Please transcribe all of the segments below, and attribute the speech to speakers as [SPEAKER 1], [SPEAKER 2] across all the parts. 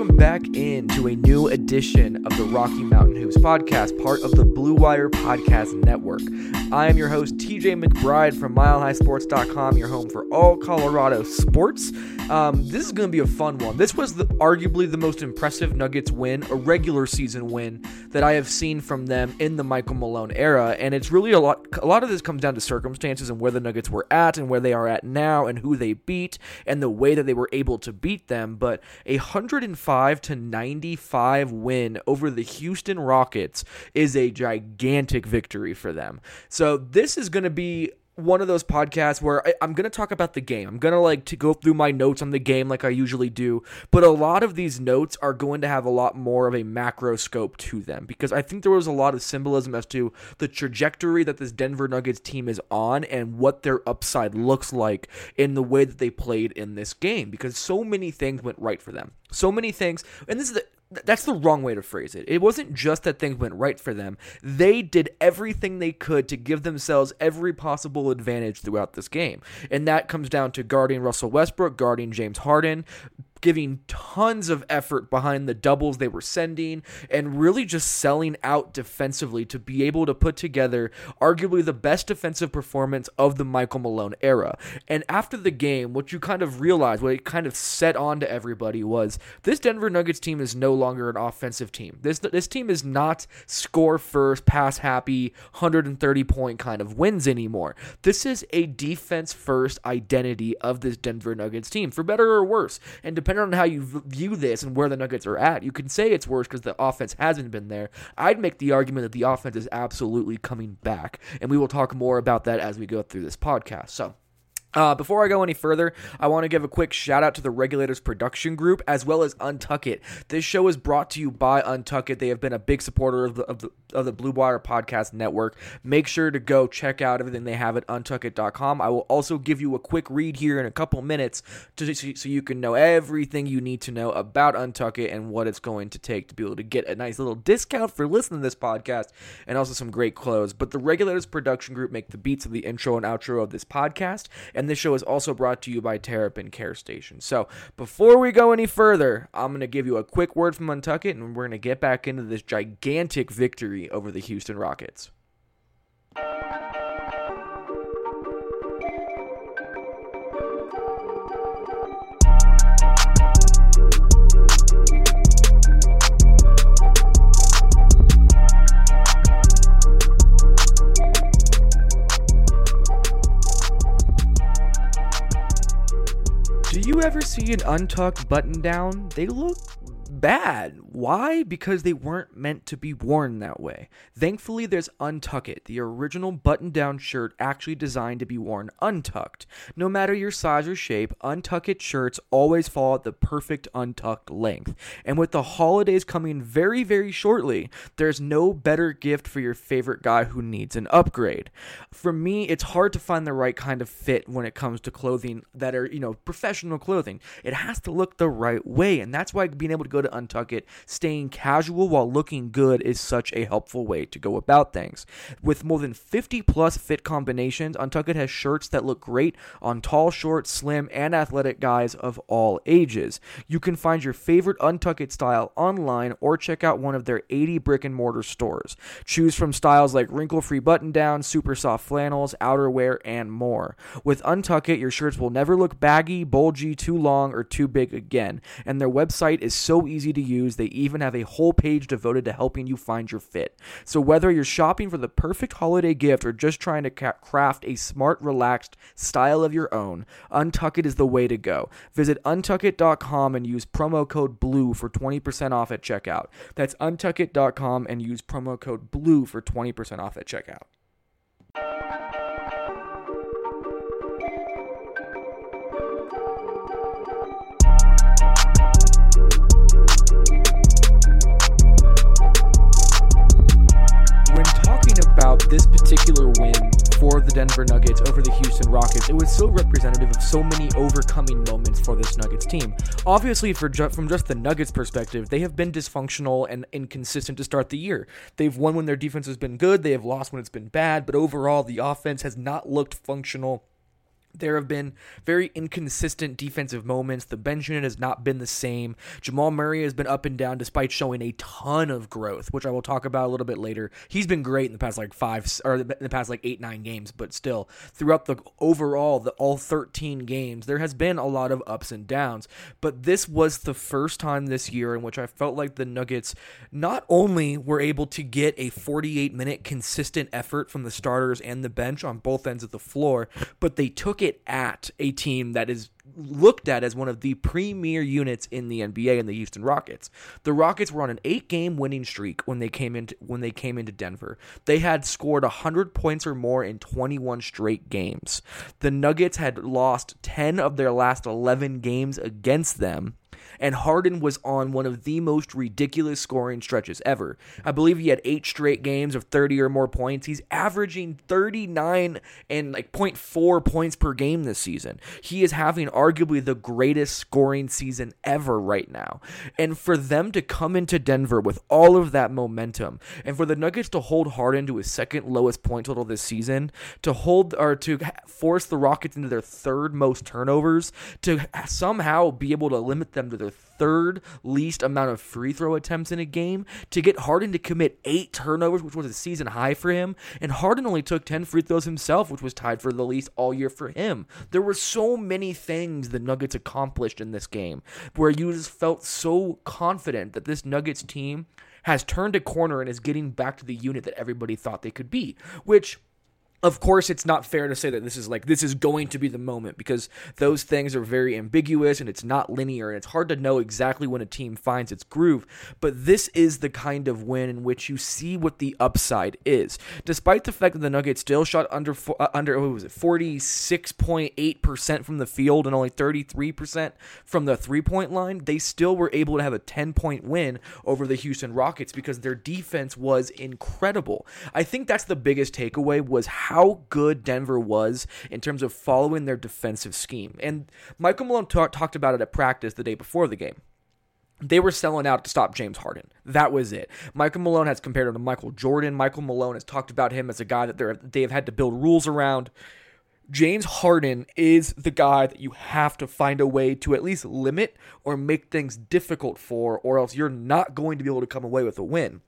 [SPEAKER 1] Welcome back into a new edition of the Rocky Mountain Hoops podcast, part of the Blue Wire Podcast Network. I am your host, TJ McBride from MileHighSports.com, your home for all Colorado sports. Um, this is going to be a fun one. This was the, arguably the most impressive Nuggets win, a regular season win that I have seen from them in the Michael Malone era, and it's really a lot. A lot of this comes down to circumstances and where the Nuggets were at, and where they are at now, and who they beat, and the way that they were able to beat them. But a 105 to 95 win over the Houston Rockets is a gigantic victory for them. So this is going to be one of those podcasts where I, am going to talk about the game. I'm going to like to go through my notes on the game like I usually do, but a lot of these notes are going to have a lot more of a macro scope to them because I think there was a lot of symbolism as to the trajectory that this Denver Nuggets team is on and what their upside looks like in the way that they played in this game because so many things went right for them. So many things, and this is the that's the wrong way to phrase it. It wasn't just that things went right for them. They did everything they could to give themselves every possible advantage throughout this game. And that comes down to guarding Russell Westbrook, guarding James Harden, giving tons of effort behind the doubles they were sending and really just selling out defensively to be able to put together arguably the best defensive performance of the Michael Malone era. And after the game, what you kind of realized, what it kind of set on to everybody was this Denver Nuggets team is no longer an offensive team. This this team is not score first, pass happy, 130 point kind of wins anymore. This is a defense first identity of this Denver Nuggets team, for better or worse. And depending depending on how you view this and where the Nuggets are at, you can say it's worse because the offense hasn't been there. I'd make the argument that the offense is absolutely coming back, and we will talk more about that as we go through this podcast. So. Uh, before I go any further, I want to give a quick shout out to the Regulators Production Group as well as Untuck It. This show is brought to you by Untuck It. They have been a big supporter of the, of the, of the Blue Wire Podcast Network. Make sure to go check out everything they have at untuckit.com. I will also give you a quick read here in a couple minutes to, so you can know everything you need to know about Untuck It and what it's going to take to be able to get a nice little discount for listening to this podcast and also some great clothes. But the Regulators Production Group make the beats of the intro and outro of this podcast this show is also brought to you by Terrapin Care Station. So before we go any further, I'm going to give you a quick word from Untuck It, and we're going to get back into this gigantic victory over the Houston Rockets. See an untucked button down? They look bad. Why? Because they weren't meant to be worn that way. Thankfully, there's Untuck It, the original button down shirt actually designed to be worn untucked. No matter your size or shape, Untuck It shirts always fall at the perfect untucked length. And with the holidays coming very, very shortly, there's no better gift for your favorite guy who needs an upgrade. For me, it's hard to find the right kind of fit when it comes to clothing that are, you know, professional clothing. It has to look the right way, and that's why being able to go to Untuck It, staying casual while looking good is such a helpful way to go about things. With more than 50 plus fit combinations, Untuck It has shirts that look great on tall, short, slim, and athletic guys of all ages. You can find your favorite Untuck It style online or check out one of their 80 brick and mortar stores. Choose from styles like wrinkle free button down, super soft flannels, outerwear, and more. With Untuck It, your shirts will never look baggy, bulgy, too long, or too big again. And their website is so easy to use, they even have a whole page devoted to helping you find your fit. So whether you're shopping for the perfect holiday gift or just trying to craft a smart, relaxed style of your own, Untuck It is the way to go. Visit untuckit.com and use promo code BLUE for 20% off at checkout. That's untuckit.com and use promo code BLUE for 20% off at checkout. This particular win for the Denver Nuggets over the Houston Rockets, it was so representative of so many overcoming moments for this Nuggets team. Obviously, for ju- from just the Nuggets' perspective, they have been dysfunctional and inconsistent to start the year. They've won when their defense has been good, they have lost when it's been bad, but overall, the offense has not looked functional There have been very inconsistent defensive moments. The bench unit has not been the same. Jamal Murray has been up and down despite showing a ton of growth, which I will talk about a little bit later. He's been great in the past like five or in the past like eight, nine games, but still, throughout the overall, the all 13 games, there has been a lot of ups and downs. But this was the first time this year in which I felt like the Nuggets not only were able to get a 48 minute consistent effort from the starters and the bench on both ends of the floor, but they took it at a team that is looked at as one of the premier units in the NBA in the Houston Rockets. The Rockets were on an 8-game winning streak when they came into when they came into Denver. They had scored 100 points or more in 21 straight games. The Nuggets had lost 10 of their last 11 games against them and Harden was on one of the most ridiculous scoring stretches ever. I believe he had eight straight games of 30 or more points. He's averaging 39 and like 0.4 points per game this season. He is having arguably the greatest scoring season ever right now. And for them to come into Denver with all of that momentum, and for the Nuggets to hold Harden to his second lowest point total this season, to hold or to force the Rockets into their third most turnovers, to somehow be able to limit them to their third least amount of free throw attempts in a game, to get Harden to commit eight turnovers, which was a season high for him, and Harden only took 10 free throws himself, which was tied for the least all year for him. There were so many things the Nuggets accomplished in this game where you just felt so confident that this Nuggets team has turned a corner and is getting back to the unit that everybody thought they could be, which of course it's not fair to say that this is like this is going to be the moment because those things are very ambiguous and it's not linear and it's hard to know exactly when a team finds its groove. But this is the kind of win in which you see what the upside is. Despite the fact that the nuggets still shot under uh, under what was it 46.8% from the field and only 33% from the three-point line they still were able to have a 10-point win over the Houston Rockets because their defense was incredible. I think that's the biggest takeaway was how good Denver was in terms of following their defensive scheme. And Michael Malone talked about it at practice the day before the game. They were selling out to stop James Harden. That was it. Michael Malone has compared him to Michael Jordan. Michael Malone has talked about him as a guy that they have had to build rules around. James Harden is the guy that you have to find a way to at least limit or make things difficult for, or else you're not going to be able to come away with a win.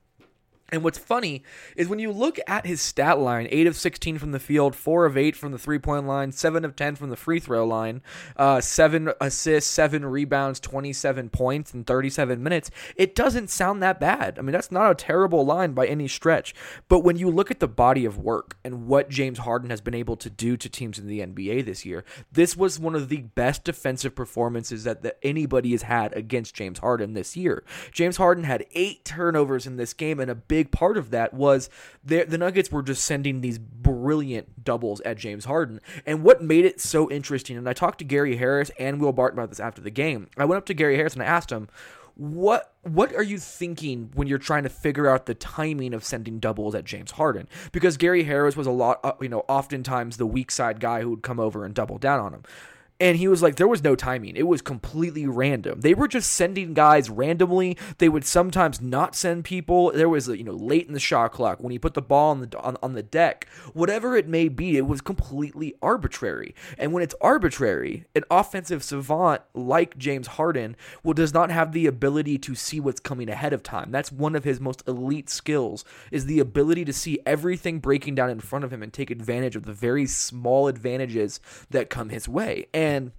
[SPEAKER 1] And what's funny is when you look at his stat line 8 of 16 from the field, 4 of 8 from the three point line, 7 of 10 from the free throw line, uh, 7 assists, 7 rebounds, 27 points in 37 minutes, it doesn't sound that bad. I mean, that's not a terrible line by any stretch. But when you look at the body of work and what James Harden has been able to do to teams in the NBA this year, this was one of the best defensive performances that, that anybody has had against James Harden this year. James Harden had 8 turnovers in this game and a big big part of that was the Nuggets were just sending these brilliant doubles at James Harden. And what made it so interesting, and I talked to Gary Harris and Will Barton about this after the game. I went up to Gary Harris and I asked him, what what are you thinking when you're trying to figure out the timing of sending doubles at James Harden? Because Gary Harris was a lot, uh, you know, oftentimes the weak side guy who would come over and double down on him. And he was like, there was no timing. It was completely random. They were just sending guys randomly. They would sometimes not send people. There was, you know, late in the shot clock when he put the ball on the on, on the deck. Whatever it may be, it was completely arbitrary. And when it's arbitrary, an offensive savant like James Harden will does not have the ability to see what's coming ahead of time. That's one of his most elite skills is the ability to see everything breaking down in front of him and take advantage of the very small advantages that come his way. And and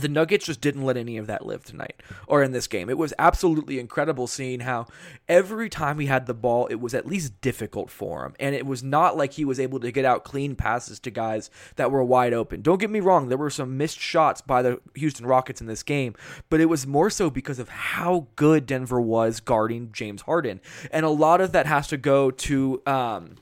[SPEAKER 1] the Nuggets just didn't let any of that live tonight or in this game. It was absolutely incredible seeing how every time he had the ball, it was at least difficult for him. And it was not like he was able to get out clean passes to guys that were wide open. Don't get me wrong, there were some missed shots by the Houston Rockets in this game, but it was more so because of how good Denver was guarding James Harden. And a lot of that has to go to. Um,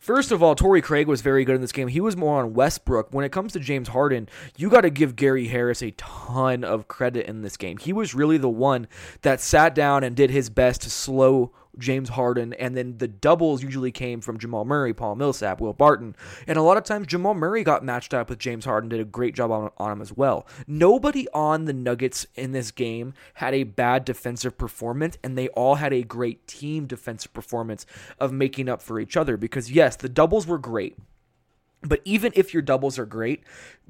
[SPEAKER 1] First of all, Torrey Craig was very good in this game. He was more on Westbrook. When it comes to James Harden, you got to give Gary Harris a ton of credit in this game. He was really the one that sat down and did his best to slow James Harden, and then the doubles usually came from Jamal Murray, Paul Millsap, Will Barton. And a lot of times Jamal Murray got matched up with James Harden, did a great job on, on him as well. Nobody on the Nuggets in this game had a bad defensive performance, and they all had a great team defensive performance of making up for each other. Because, yes, the doubles were great. But even if your doubles are great,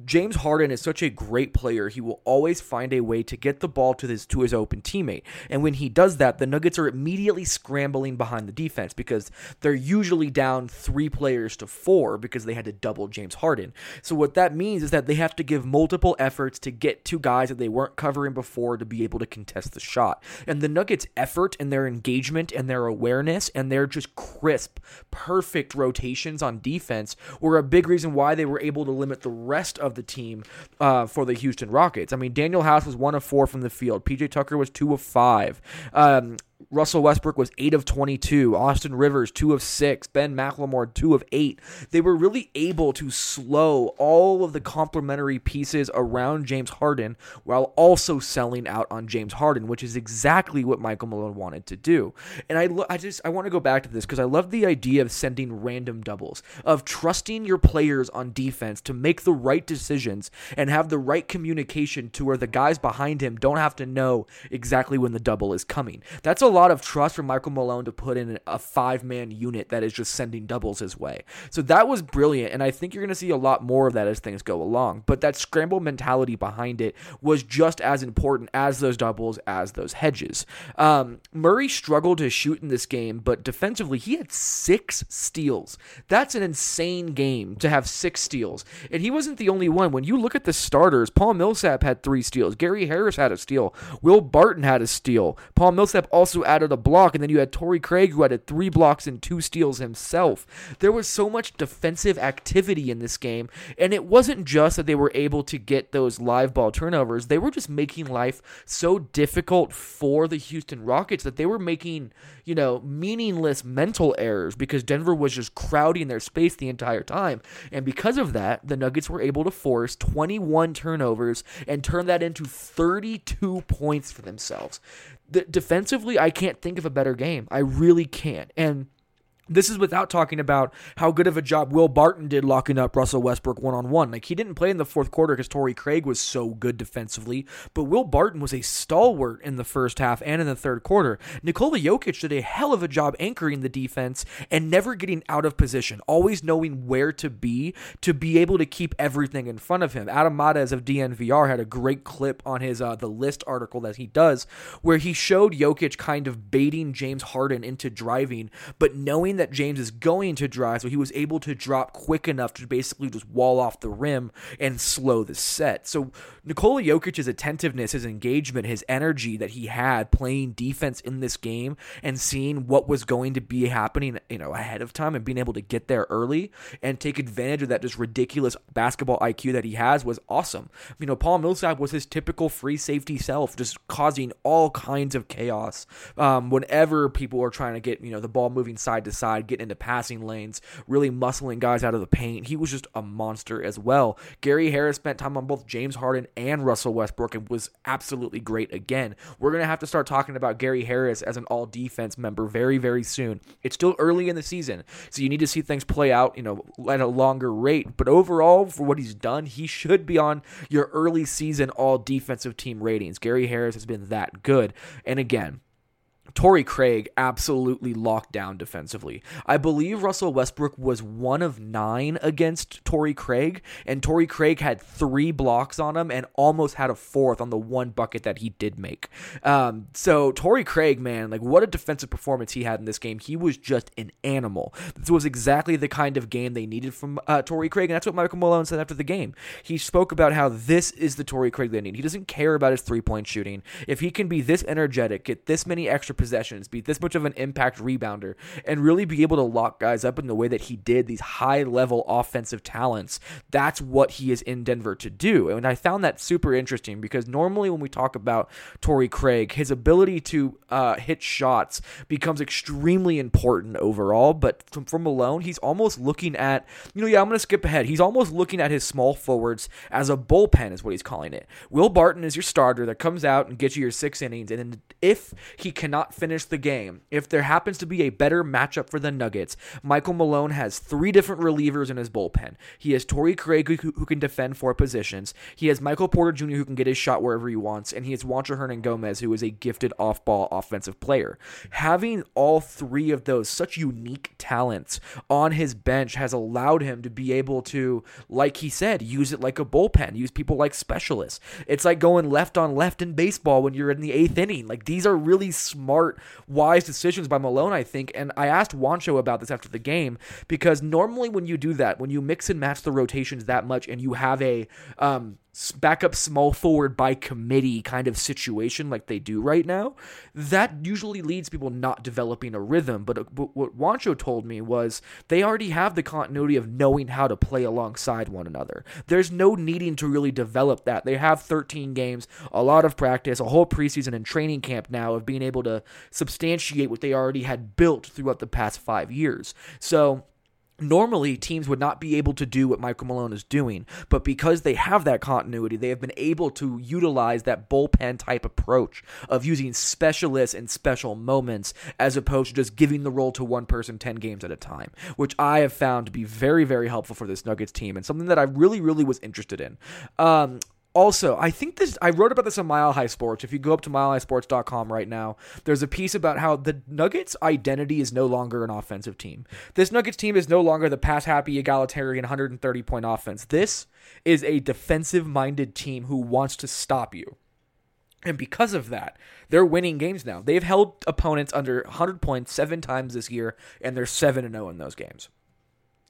[SPEAKER 1] James Harden is such a great player. He will always find a way to get the ball to his to his open teammate. And when he does that, the Nuggets are immediately scrambling behind the defense because they're usually down 3 players to 4 because they had to double James Harden. So what that means is that they have to give multiple efforts to get to guys that they weren't covering before to be able to contest the shot. And the Nuggets effort and their engagement and their awareness and their just crisp, perfect rotations on defense were a big reason why they were able to limit the rest of of the team uh, for the Houston Rockets. I mean, Danuel House was one of four from the field. PJ Tucker was two of five. Um, Russell Westbrook was 8 of 22. Austin Rivers, 2 of 6. Ben McLemore, 2 of 8. They were really able to slow all of the complementary pieces around James Harden while also selling out on James Harden, which is exactly what Michael Malone wanted to do. And I, lo- I just I want to go back to this because I love the idea of sending random doubles, of trusting your players on defense to make the right decisions and have the right communication to where the guys behind him don't have to know exactly when the double is coming. That's a lot of trust for Michael Malone to put in a five man unit that is just sending doubles his way. So that was brilliant. And I think you're going to see a lot more of that as things go along. But that scramble mentality behind it was just as important as those doubles, as those hedges. Um, Murray struggled to shoot in this game, but defensively, he had six steals. That's an insane game to have six steals. And he wasn't the only one. When you look at the starters, Paul Millsap had three steals. Gary Harris had a steal. Will Barton had a steal. Paul Millsap also added a block, and then you had Torrey Craig who added three blocks and two steals himself. There was so much defensive activity in this game, and it wasn't just that they were able to get those live ball turnovers. They were just making life so difficult for the Houston Rockets that they were making, you know, meaningless mental errors because Denver was just crowding their space the entire time. And because of that, the Nuggets were able to force 21 turnovers and turn that into 32 points for themselves the, defensively, I can't think of a better game. I really can't. And this is without talking about how good of a job Will Barton did locking up Russell Westbrook one on one. Like he didn't play in the fourth quarter because Torrey Craig was so good defensively, but Will Barton was a stalwart in the first half and in the third quarter. Nikola Jokic did a hell of a job anchoring the defense and never getting out of position, always knowing where to be to be able to keep everything in front of him. Adam Mares of DNVR had a great clip on his uh, the list article that he does where he showed Jokic kind of baiting James Harden into driving, but knowing that James is going to drive, so he was able to drop quick enough to basically just wall off the rim and slow the set. So Nikola Jokic's attentiveness, his engagement, his energy that he had playing defense in this game and seeing what was going to be happening, you know, ahead of time and being able to get there early and take advantage of that just ridiculous basketball IQ that he has was awesome. You know, Paul Millsap was his typical free safety self, just causing all kinds of chaos um, whenever people are trying to get, you know, the ball moving side to side getting into passing lanes, really muscling guys out of the paint. He was just a monster as well. Gary Harris spent time on both James Harden and Russell Westbrook and was absolutely great again. We're going to have to start talking about Gary Harris as an all defense member very, very soon. It's still early in the season, so you need to see things play out, you know, at a longer rate. But overall, for what he's done, he should be on your early season all defensive team ratings. Gary Harris has been that good. And again, Torrey Craig absolutely locked down defensively. I believe Russell Westbrook was one of nine against Torrey Craig, and Torrey Craig had three blocks on him and almost had a fourth on the one bucket that he did make. Um, so Torrey Craig, man, like what a defensive performance he had in this game. He was just an animal. This was exactly the kind of game they needed from uh, Torrey Craig, and that's what Michael Malone said after the game. He spoke about how this is the Torrey Craig they need. He doesn't care about his three point shooting. If he can be this energetic, get this many extra possessions, be this much of an impact rebounder, and really be able to lock guys up in the way that he did, these high level offensive talents, that's what he is in Denver to do. And I found that super interesting because normally when we talk about Torrey Craig, his ability to uh, hit shots becomes extremely important overall. But from, from Malone, he's almost looking at, you know, yeah, I'm going to skip ahead. He's almost looking at his small forwards as a bullpen, is what he's calling it. Will Barton is your starter that comes out and gets you your six innings. And then if he cannot finish the game, if there happens to be a better matchup for the Nuggets, Michael Malone has three different relievers in his bullpen. He has Torrey Craig who, who can defend four positions. He has Michael Porter Jr. who can get his shot wherever he wants, and he has Juancho Hernangomez who is a gifted off-ball offensive player. Having all three of those such unique talents on his bench has allowed him to be able to, like he said, use it like a bullpen, use people like specialists. It's like going left on left in baseball when you're in the eighth inning. Like these are really smart, wise decisions by Malone, I think. And I asked Juancho about this after the game because normally when you do that, when you mix and match the rotations that much and you have a um, backup small forward by committee kind of situation like they do right now, that usually leads people not developing a rhythm. But, uh, but what Juancho told me was they already have the continuity of knowing how to play alongside one another. There's no needing to really develop that. They have 13 games, a lot of practice, a whole preseason and training camp now of being able to substantiate what they already had built throughout the past five years. So Normally, teams would not be able to do what Michael Malone is doing, but because they have that continuity, they have been able to utilize that bullpen type approach of using specialists in special moments as opposed to just giving the role to one person 10 games at a time, which I have found to be very, very helpful for this Nuggets team and something that I really, really was interested in. Um, also, I think this I wrote about this on Mile High Sports. If you go up to milehighsports.com right now, there's a piece about how the Nuggets identity is no longer an offensive team. This Nuggets team is no longer the pass happy egalitarian 130 point offense. This is a defensive minded team who wants to stop you. And because of that, they're winning games now. They've held opponents under 100 points 7 times this year and they're 7 and 0 in those games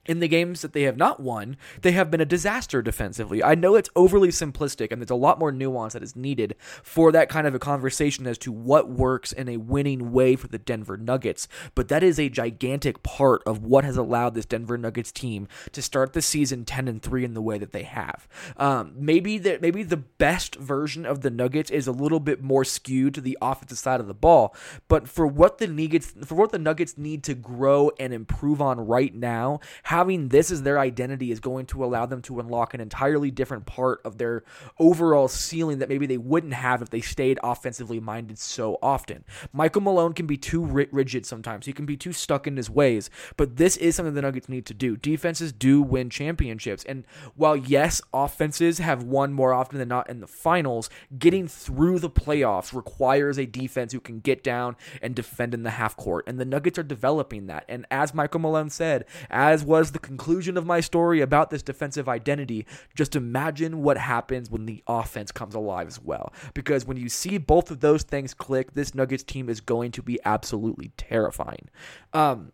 [SPEAKER 1] in the games that they have not won, they have been a disaster defensively. I know it's overly simplistic and there's a lot more nuance that is needed for that kind of a conversation as to what works in a winning way for the Denver Nuggets, but that is a gigantic part of what has allowed this Denver Nuggets team to start the season 10 and 3 in the way that they have. Um, maybe that maybe the best version of the Nuggets is a little bit more skewed to the offensive side of the ball, but for what the Nuggets for what the Nuggets need to grow and improve on right now, having this as their identity is going to allow them to unlock an entirely different part of their overall ceiling that maybe they wouldn't have if they stayed offensively minded so often. Michael Malone can be too rigid sometimes. He can be too stuck in his ways, but this is something the Nuggets need to do. Defenses do win championships. And while yes, offenses have won more often than not in the finals, getting through the playoffs requires a defense who can get down and defend in the half court. And the Nuggets are developing that. And as Michael Malone said, as was was the conclusion of my story about this defensive identity. Just imagine what happens when the offense comes alive as well. Because when you see both of those things click, this Nuggets team is going to be absolutely terrifying. Um,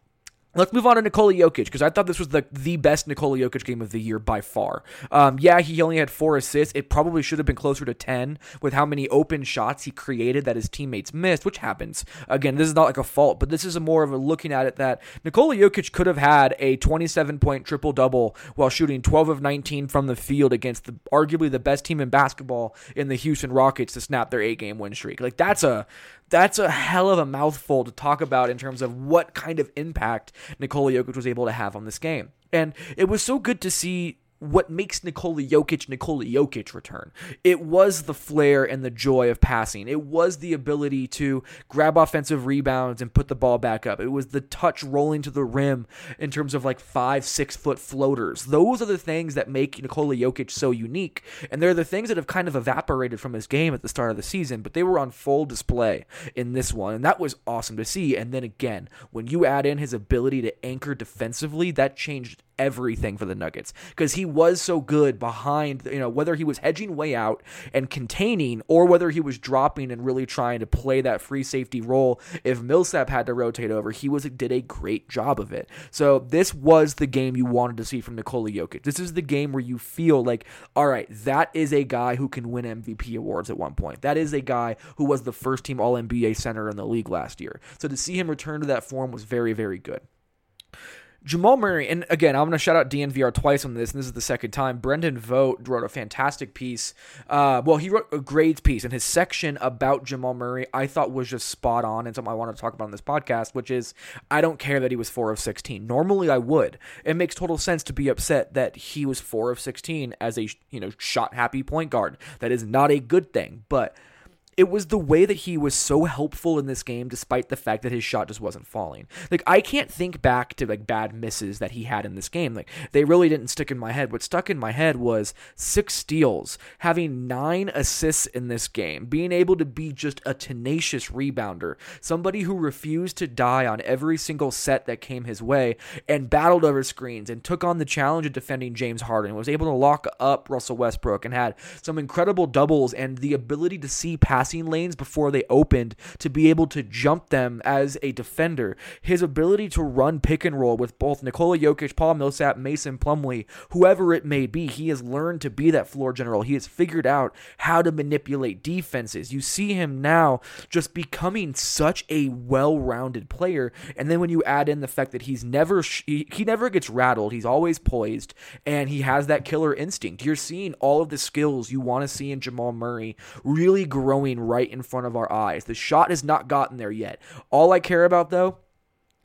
[SPEAKER 1] Let's move on to Nikola Jokic because I thought this was the the best Nikola Jokic game of the year by far. Um, yeah, he only had four assists. It probably should have been closer to ten with how many open shots he created that his teammates missed, which happens. Again, this is not like a fault, but this is a more of a looking at it that Nikola Jokic could have had a 27 point triple double while shooting 12 of 19 from the field against the arguably the best team in basketball in the Houston Rockets to snap their eight game win streak. Like that's a that's a hell of a mouthful to talk about in terms of what kind of impact Nikola Jokic was able to have on this game. And it was so good to see what makes Nikola Jokic Nikola Jokic return. It was the flair and the joy of passing. It was the ability to grab offensive rebounds and put the ball back up. It was the touch rolling to the rim in terms of like five, six foot floaters. Those are the things that make Nikola Jokic so unique. And they're the things that have kind of evaporated from his game at the start of the season, but they were on full display in this one. And that was awesome to see. And then again, when you add in his ability to anchor defensively, that changed everything for the Nuggets because he was so good behind, you know, whether he was hedging way out and containing or whether he was dropping and really trying to play that free safety role. If Millsap had to rotate over, he was did a great job of it. So this was the game you wanted to see from Nikola Jokic. This is the game where you feel like, all right, that is a guy who can win MVP awards at one point. That is a guy who was the first team All NBA center in the league last year. So to see him return to that form was very, very good. Jamal Murray, and again, I'm going to shout out DNVR twice on this, and this is the second time. Brendan Vogt wrote a fantastic piece. Uh, well, he wrote a grades piece, and his section about Jamal Murray I thought was just spot on and something I wanted to talk about on this podcast, which is I don't care that he was 4 of 16. Normally I would. It makes total sense to be upset that he was 4 of 16 as a, you know, shot happy point guard. That is not a good thing, but it was the way that he was so helpful in this game despite the fact that his shot just wasn't falling. Like I can't think back to like bad misses that he had in this game. Like they really didn't stick in my head. What stuck in my head was six steals, having 9 assists in this game, being able to be just a tenacious rebounder, somebody who refused to die on every single set that came his way and battled over screens and took on the challenge of defending James Harden, was able to lock up Russell Westbrook and had some incredible doubles and the ability to see passing lanes before they opened to be able to jump them as a defender. His ability to run pick and roll with both Nikola Jokic, Paul Millsap, Mason Plumlee, whoever it may be, he has learned to be that floor general. He has figured out how to manipulate defenses. You see him now just becoming such a well-rounded player, and then when you add in the fact that he's never he, he never gets rattled, he's always poised, and he has that killer instinct. You're seeing all of the skills you want to see in Jamal Murray really growing right in front of our eyes. The shot has not gotten there yet. All I care about though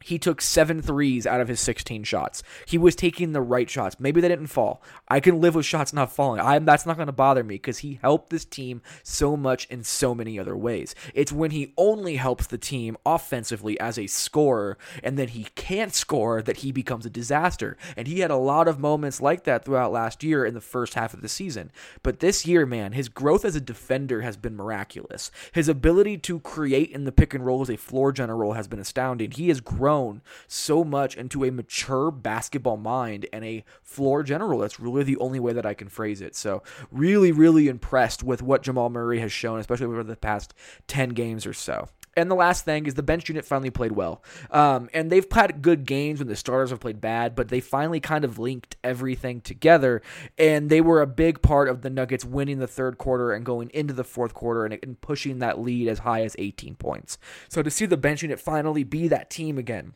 [SPEAKER 1] he took seven threes out of his 16 shots. He was taking the right shots. Maybe they didn't fall. I can live with shots not falling. I that's not going to bother me because he helped this team so much in so many other ways. It's when he only helps the team offensively as a scorer and then he can't score that he becomes a disaster. And he had a lot of moments like that throughout last year in the first half of the season. But this year, man, his growth as a defender has been miraculous. His ability to create in the pick and roll as a floor general has been astounding. He has grown grown so much into a mature basketball mind and a floor general. That's really the only way that I can phrase it. So, really, really impressed with what Jamal Murray has shown, especially over the past 10 games or so. And the last thing is the bench unit finally played well. Um, and they've had good games when the starters have played bad, but they finally kind of linked everything together. And they were a big part of the Nuggets winning the third quarter and going into the fourth quarter and, and pushing that lead as high as 18 points. So to see the bench unit finally be that team again,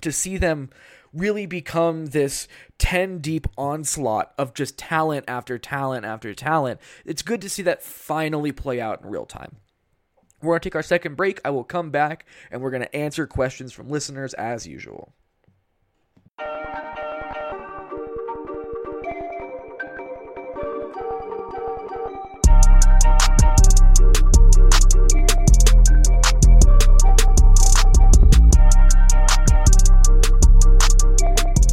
[SPEAKER 1] to see them really become this 10 deep onslaught of just talent after talent after talent, it's good to see that finally play out in real time. We're going to take our second break. I will come back and we're going to answer questions from listeners as usual.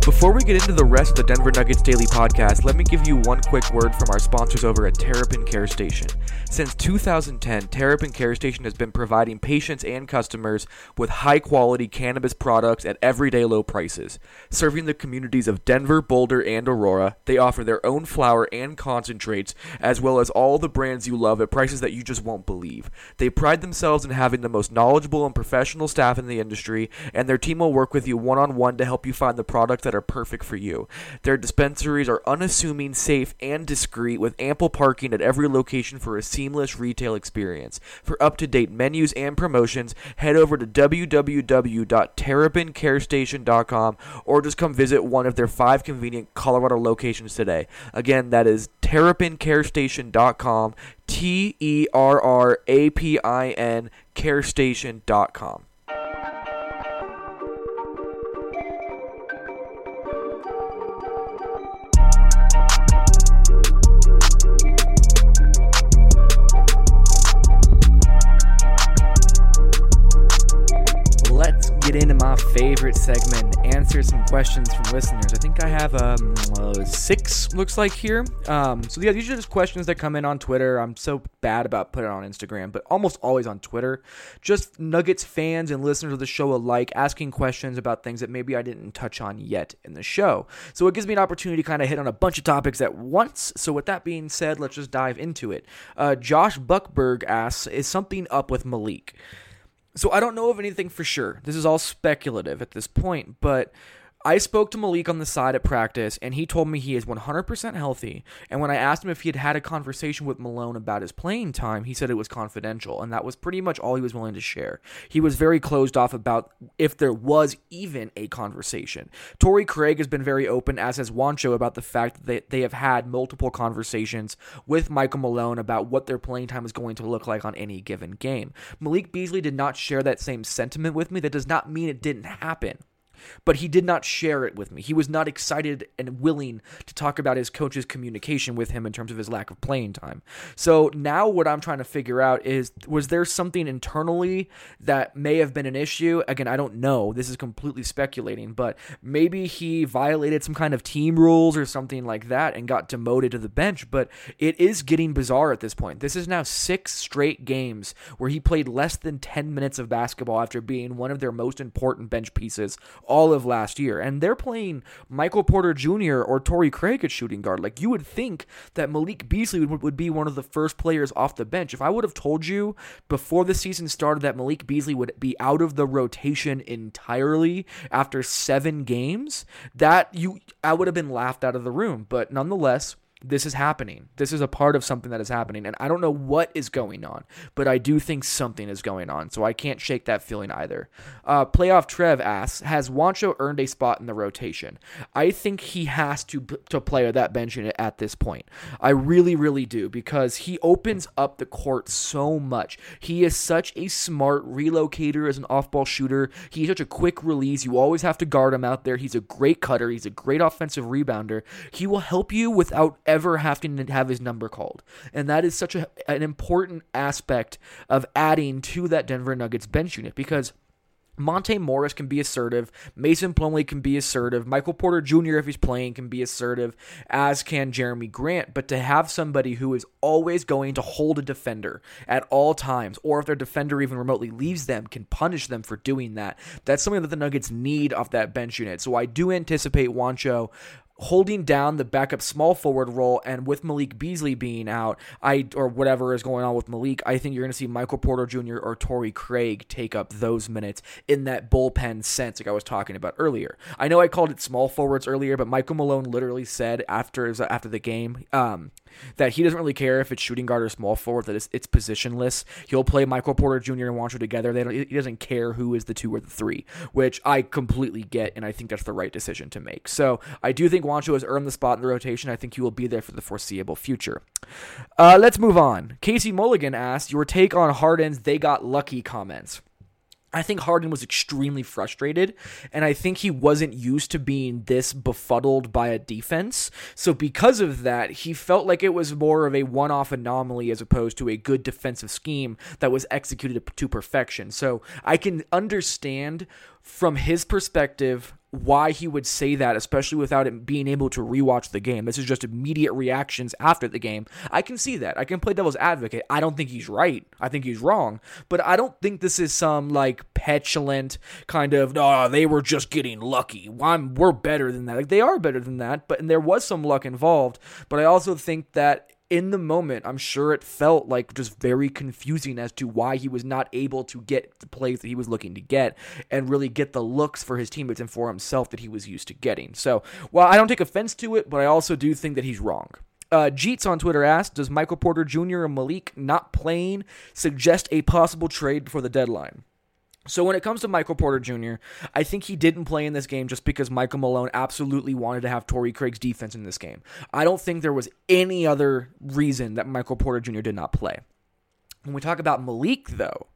[SPEAKER 1] Before we get into the rest of the Denver Nuggets Daily Podcast, let me give you one quick word from our sponsors over at Terrapin Care Station. Since 2010, Terrapin Care Station has been providing patients and customers with high quality cannabis products at everyday low prices. Serving the communities of Denver, Boulder, and Aurora, they offer their own flower and concentrates, as well as all the brands you love at prices that you just won't believe. They pride themselves in having the most knowledgeable and professional staff in the industry, and their team will work with you one on one to help you find the products that are perfect for you. Their dispensaries are unassuming, safe, and discreet with ample parking at every location for a seamless retail experience. For up to date menus and promotions, head over to www.terrapincarestation.com or just come visit one of their five convenient Colorado locations today. Again, that is terrapincarestation.com, T E R R A P I N carestation.com. my favorite segment, answer some questions from listeners. I think I have um, uh, six, looks like here. Um, so yeah, these are just questions that come in on Twitter. I'm so bad about putting it on Instagram, but almost always on Twitter. Just Nuggets fans and listeners of the show alike asking questions about things that maybe I didn't touch on yet in the show. So it gives me an opportunity to kind of hit on a bunch of topics at once. So with that being said, let's just dive into it. Uh, Josh Buckberg asks, is something up with Malik? So I don't know of anything for sure. This is all speculative at this point, but I spoke to Malik on the side at practice, and he told me he is 100% healthy. And when I asked him if he had had a conversation with Malone about his playing time, he said it was confidential, and that was pretty much all he was willing to share. He was very closed off about if there was even a conversation. Torrey Craig has been very open, as has Juancho, about the fact that they have had multiple conversations with Michael Malone about what their playing time is going to look like on any given game. Malik Beasley did not share that same sentiment with me. That does not mean it didn't happen. But he did not share it with me. He was not excited and willing to talk about his coach's communication with him in terms of his lack of playing time. So now what I'm trying to figure out is was there something internally that may have been an issue? Again, I don't know. This is completely speculating, but maybe he violated some kind of team rules or something like that and got demoted to the bench, but it is getting bizarre at this point. This is now 6 straight games where he played less than 10 minutes of basketball after being one of their most important bench pieces all of last year. And they're playing Michael Porter Jr. or Torrey Craig at shooting guard. Like you would think that Malik Beasley would, would be one of the first players off the bench. If I would have told you before the season started that Malik Beasley would be out of the rotation entirely after seven games, that you I would have been laughed out of the room. But nonetheless, this is happening. This is a part of something that is happening. And I don't know what is going on, but I do think something is going on. So I can't shake that feeling either. Uh, Playoff Trev asks Has Juancho earned a spot in the rotation? I think he has to, to play that bench unit at this point. I really, really do because he opens up the court so much. He is such a smart relocator as an off ball shooter. He's such a quick release. You always have to guard him out there. He's a great cutter. He's a great offensive rebounder. He will help you without ever having to have his number called. And that is such a, an important aspect of adding to that Denver Nuggets bench unit because Monte Morris can be assertive. Mason Plumlee can be assertive. Michael Porter Jr., if he's playing, can be assertive, as can Jerami Grant. But to have somebody who is always going to hold a defender at all times, or if their defender even remotely leaves them, can punish them for doing that, that's something that the Nuggets need off that bench unit. So I do anticipate Juancho holding down the backup small forward role and with Malik Beasley being out, I or whatever is going on with Malik, I think you're going to see Michael Porter Jr. or Torrey Craig take up those minutes in that bullpen sense like I was talking about earlier. I know I called it small forwards earlier, but Michael Malone literally said after after the game um, that he doesn't really care if it's shooting guard or small forward, that it's, it's positionless. He'll play Michael Porter Jr. and Juancho together. They don't, he doesn't care who is the two or the three, which I completely get, and I think that's the right decision to make. So I do think Juancho has earned the spot in the rotation. I think he will be there for the foreseeable future. Uh, let's move on. Casey Mulligan asked your take on Harden's "they got lucky" comments. I think Harden was extremely frustrated, and I think he wasn't used to being this befuddled by a defense. So, because of that, he felt like it was more of a one off anomaly as opposed to a good defensive scheme that was executed to perfection. So, I can understand from his perspective why he would say that, especially without him being able to rewatch the game. This is just immediate reactions after the game. I can see that. I can play devil's advocate. I don't think he's right. I think he's wrong. But I don't think this is some like petulant kind of, oh, they were just getting lucky. I'm, we're better than that. Like they are better than that, but and there was some luck involved. But I also think that in the moment, I'm sure it felt like just very confusing as to why he was not able to get the plays that he was looking to get and really get the looks for his teammates and for himself that he was used to getting. So, while I don't take offense to it, but I also do think that he's wrong. Uh, Jeets on Twitter asked, "Does Michael Porter Jr. and Malik not playing suggest a possible trade before the deadline?" So when it comes to Michael Porter Jr., I think he didn't play in this game just because Michael Malone absolutely wanted to have Torrey Craig's defense in this game. I don't think there was any other reason that Michael Porter Jr. did not play. When we talk about Malik, though,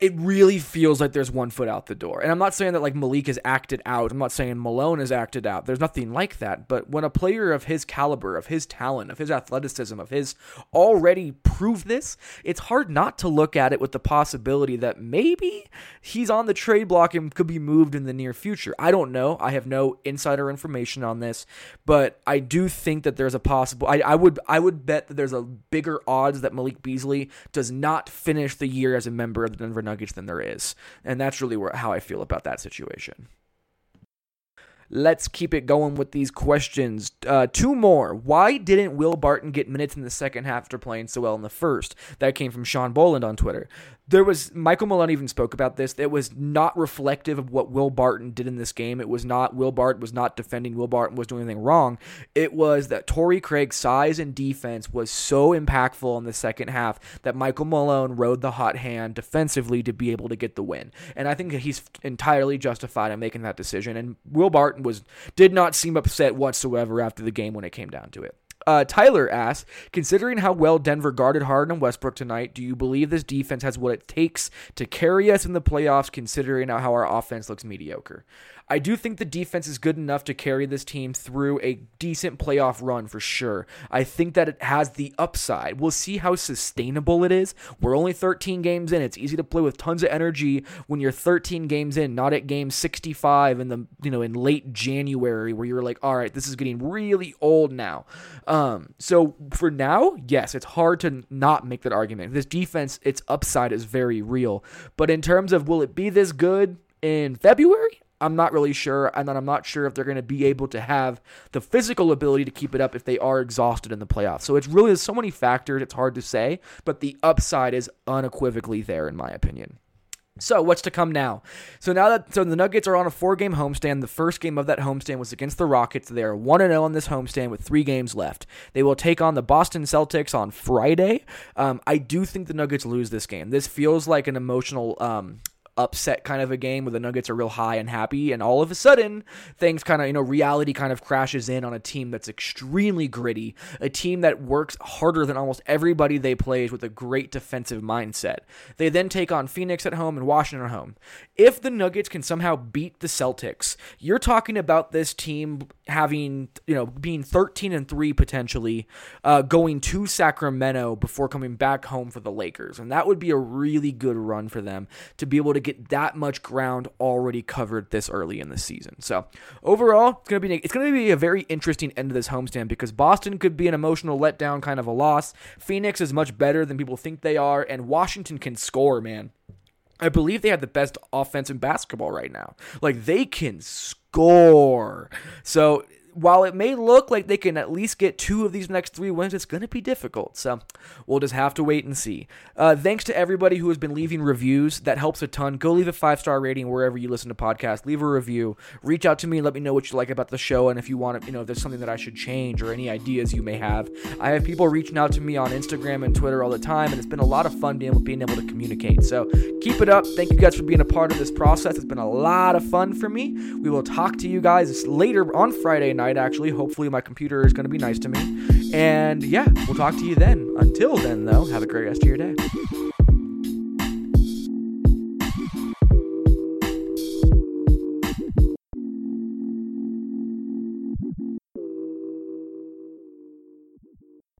[SPEAKER 1] it really feels like there's one foot out the door. And I'm not saying that like Malik has acted out. I'm not saying Malone has acted out. There's nothing like that. But when a player of his caliber, of his talent, of his athleticism, of his already proved this, it's hard not to look at it with the possibility that maybe he's on the trade block and could be moved in the near future. I don't know. I have no insider information on this, but I do think that there's a possible. I, I would I would bet that there's a bigger odds that Malik Beasley does not finish the year as a member of the Denver Nuggets than there is. And that's really where, how I feel about that situation. Let's keep it going with these questions. Uh, two more. Why didn't Will Barton get minutes in the second half after playing so well in the first? That came from Sean Boland on Twitter there was Michael Malone even spoke about this. It was not reflective of what Will Barton did in this game. It was not Will Barton was not defending Will Barton was doing anything wrong. It was that Torrey Craig's size and defense was so impactful in the second half that Michael Malone rode the hot hand defensively to be able to get the win. And I think that he's entirely justified in making that decision. And Will Barton was did not seem upset whatsoever after the game when it came down to it. Uh, Tyler asks, considering how well Denver guarded Harden and Westbrook tonight, do you believe this defense has what it takes to carry us in the playoffs, considering how our offense looks mediocre? I do think the defense is good enough to carry this team through a decent playoff run for sure. I think that it has the upside. We'll see how sustainable it is. We're only 13 games in. It's easy to play with tons of energy when you're 13 games in, not at game 65 in the you know in late January where you're like, all right, this is getting really old now. Um, so for now, yes, it's hard to not make that argument. This defense, its upside is very real. But in terms of will it be this good in February? I'm not really sure, and then I'm not sure if they're going to be able to have the physical ability to keep it up if they are exhausted in the playoffs. So it's really there's so many factors, it's hard to say, but the upside is unequivocally there, in my opinion. So what's to come now? So now that so the Nuggets are on a four-game homestand, the first game of that homestand was against the Rockets. They are one and zero on this homestand with three games left. They will take on the Boston Celtics on Friday. Um, I do think the Nuggets lose this game. This feels like an emotional um, upset kind of a game where the Nuggets are real high and happy, and all of a sudden things kind of you know reality kind of crashes in on a team that's extremely gritty, a team that works harder than almost everybody they plays with a great defensive mindset. They then take on Phoenix at home and Washington at home. If the Nuggets can somehow beat the Celtics, you're talking about this team having you know being 13 and three potentially, uh, going to Sacramento before coming back home for the Lakers, and that would be a really good run for them to be able to get that much ground already covered this early in the season. So overall, it's gonna be it's gonna be a very interesting end of this homestand because Boston could be an emotional letdown, kind of a loss. Phoenix is much better than people think they are, and Washington can score, man. I believe they have the best offense in basketball right now. Like they can score. So while it may look like they can at least get two of these next three wins, it's going to be difficult. So we'll just have to wait and see. Uh, thanks to everybody who has been leaving reviews. That helps a ton. Go leave a five star rating wherever you listen to podcasts. Leave a review. Reach out to me let me know what you like about the show and if you want to, you know, if there's something that I should change or any ideas you may have. I have people reaching out to me on Instagram and Twitter all the time, and it's been a lot of fun being able, being able to communicate. So keep it up. Thank you guys for being a part of this process. It's been a lot of fun for me. We will talk to you guys later on Friday night, actually. Hopefully, my computer is going to be nice to me. And yeah, we'll talk to you then. Until then, though, have a great rest of your day.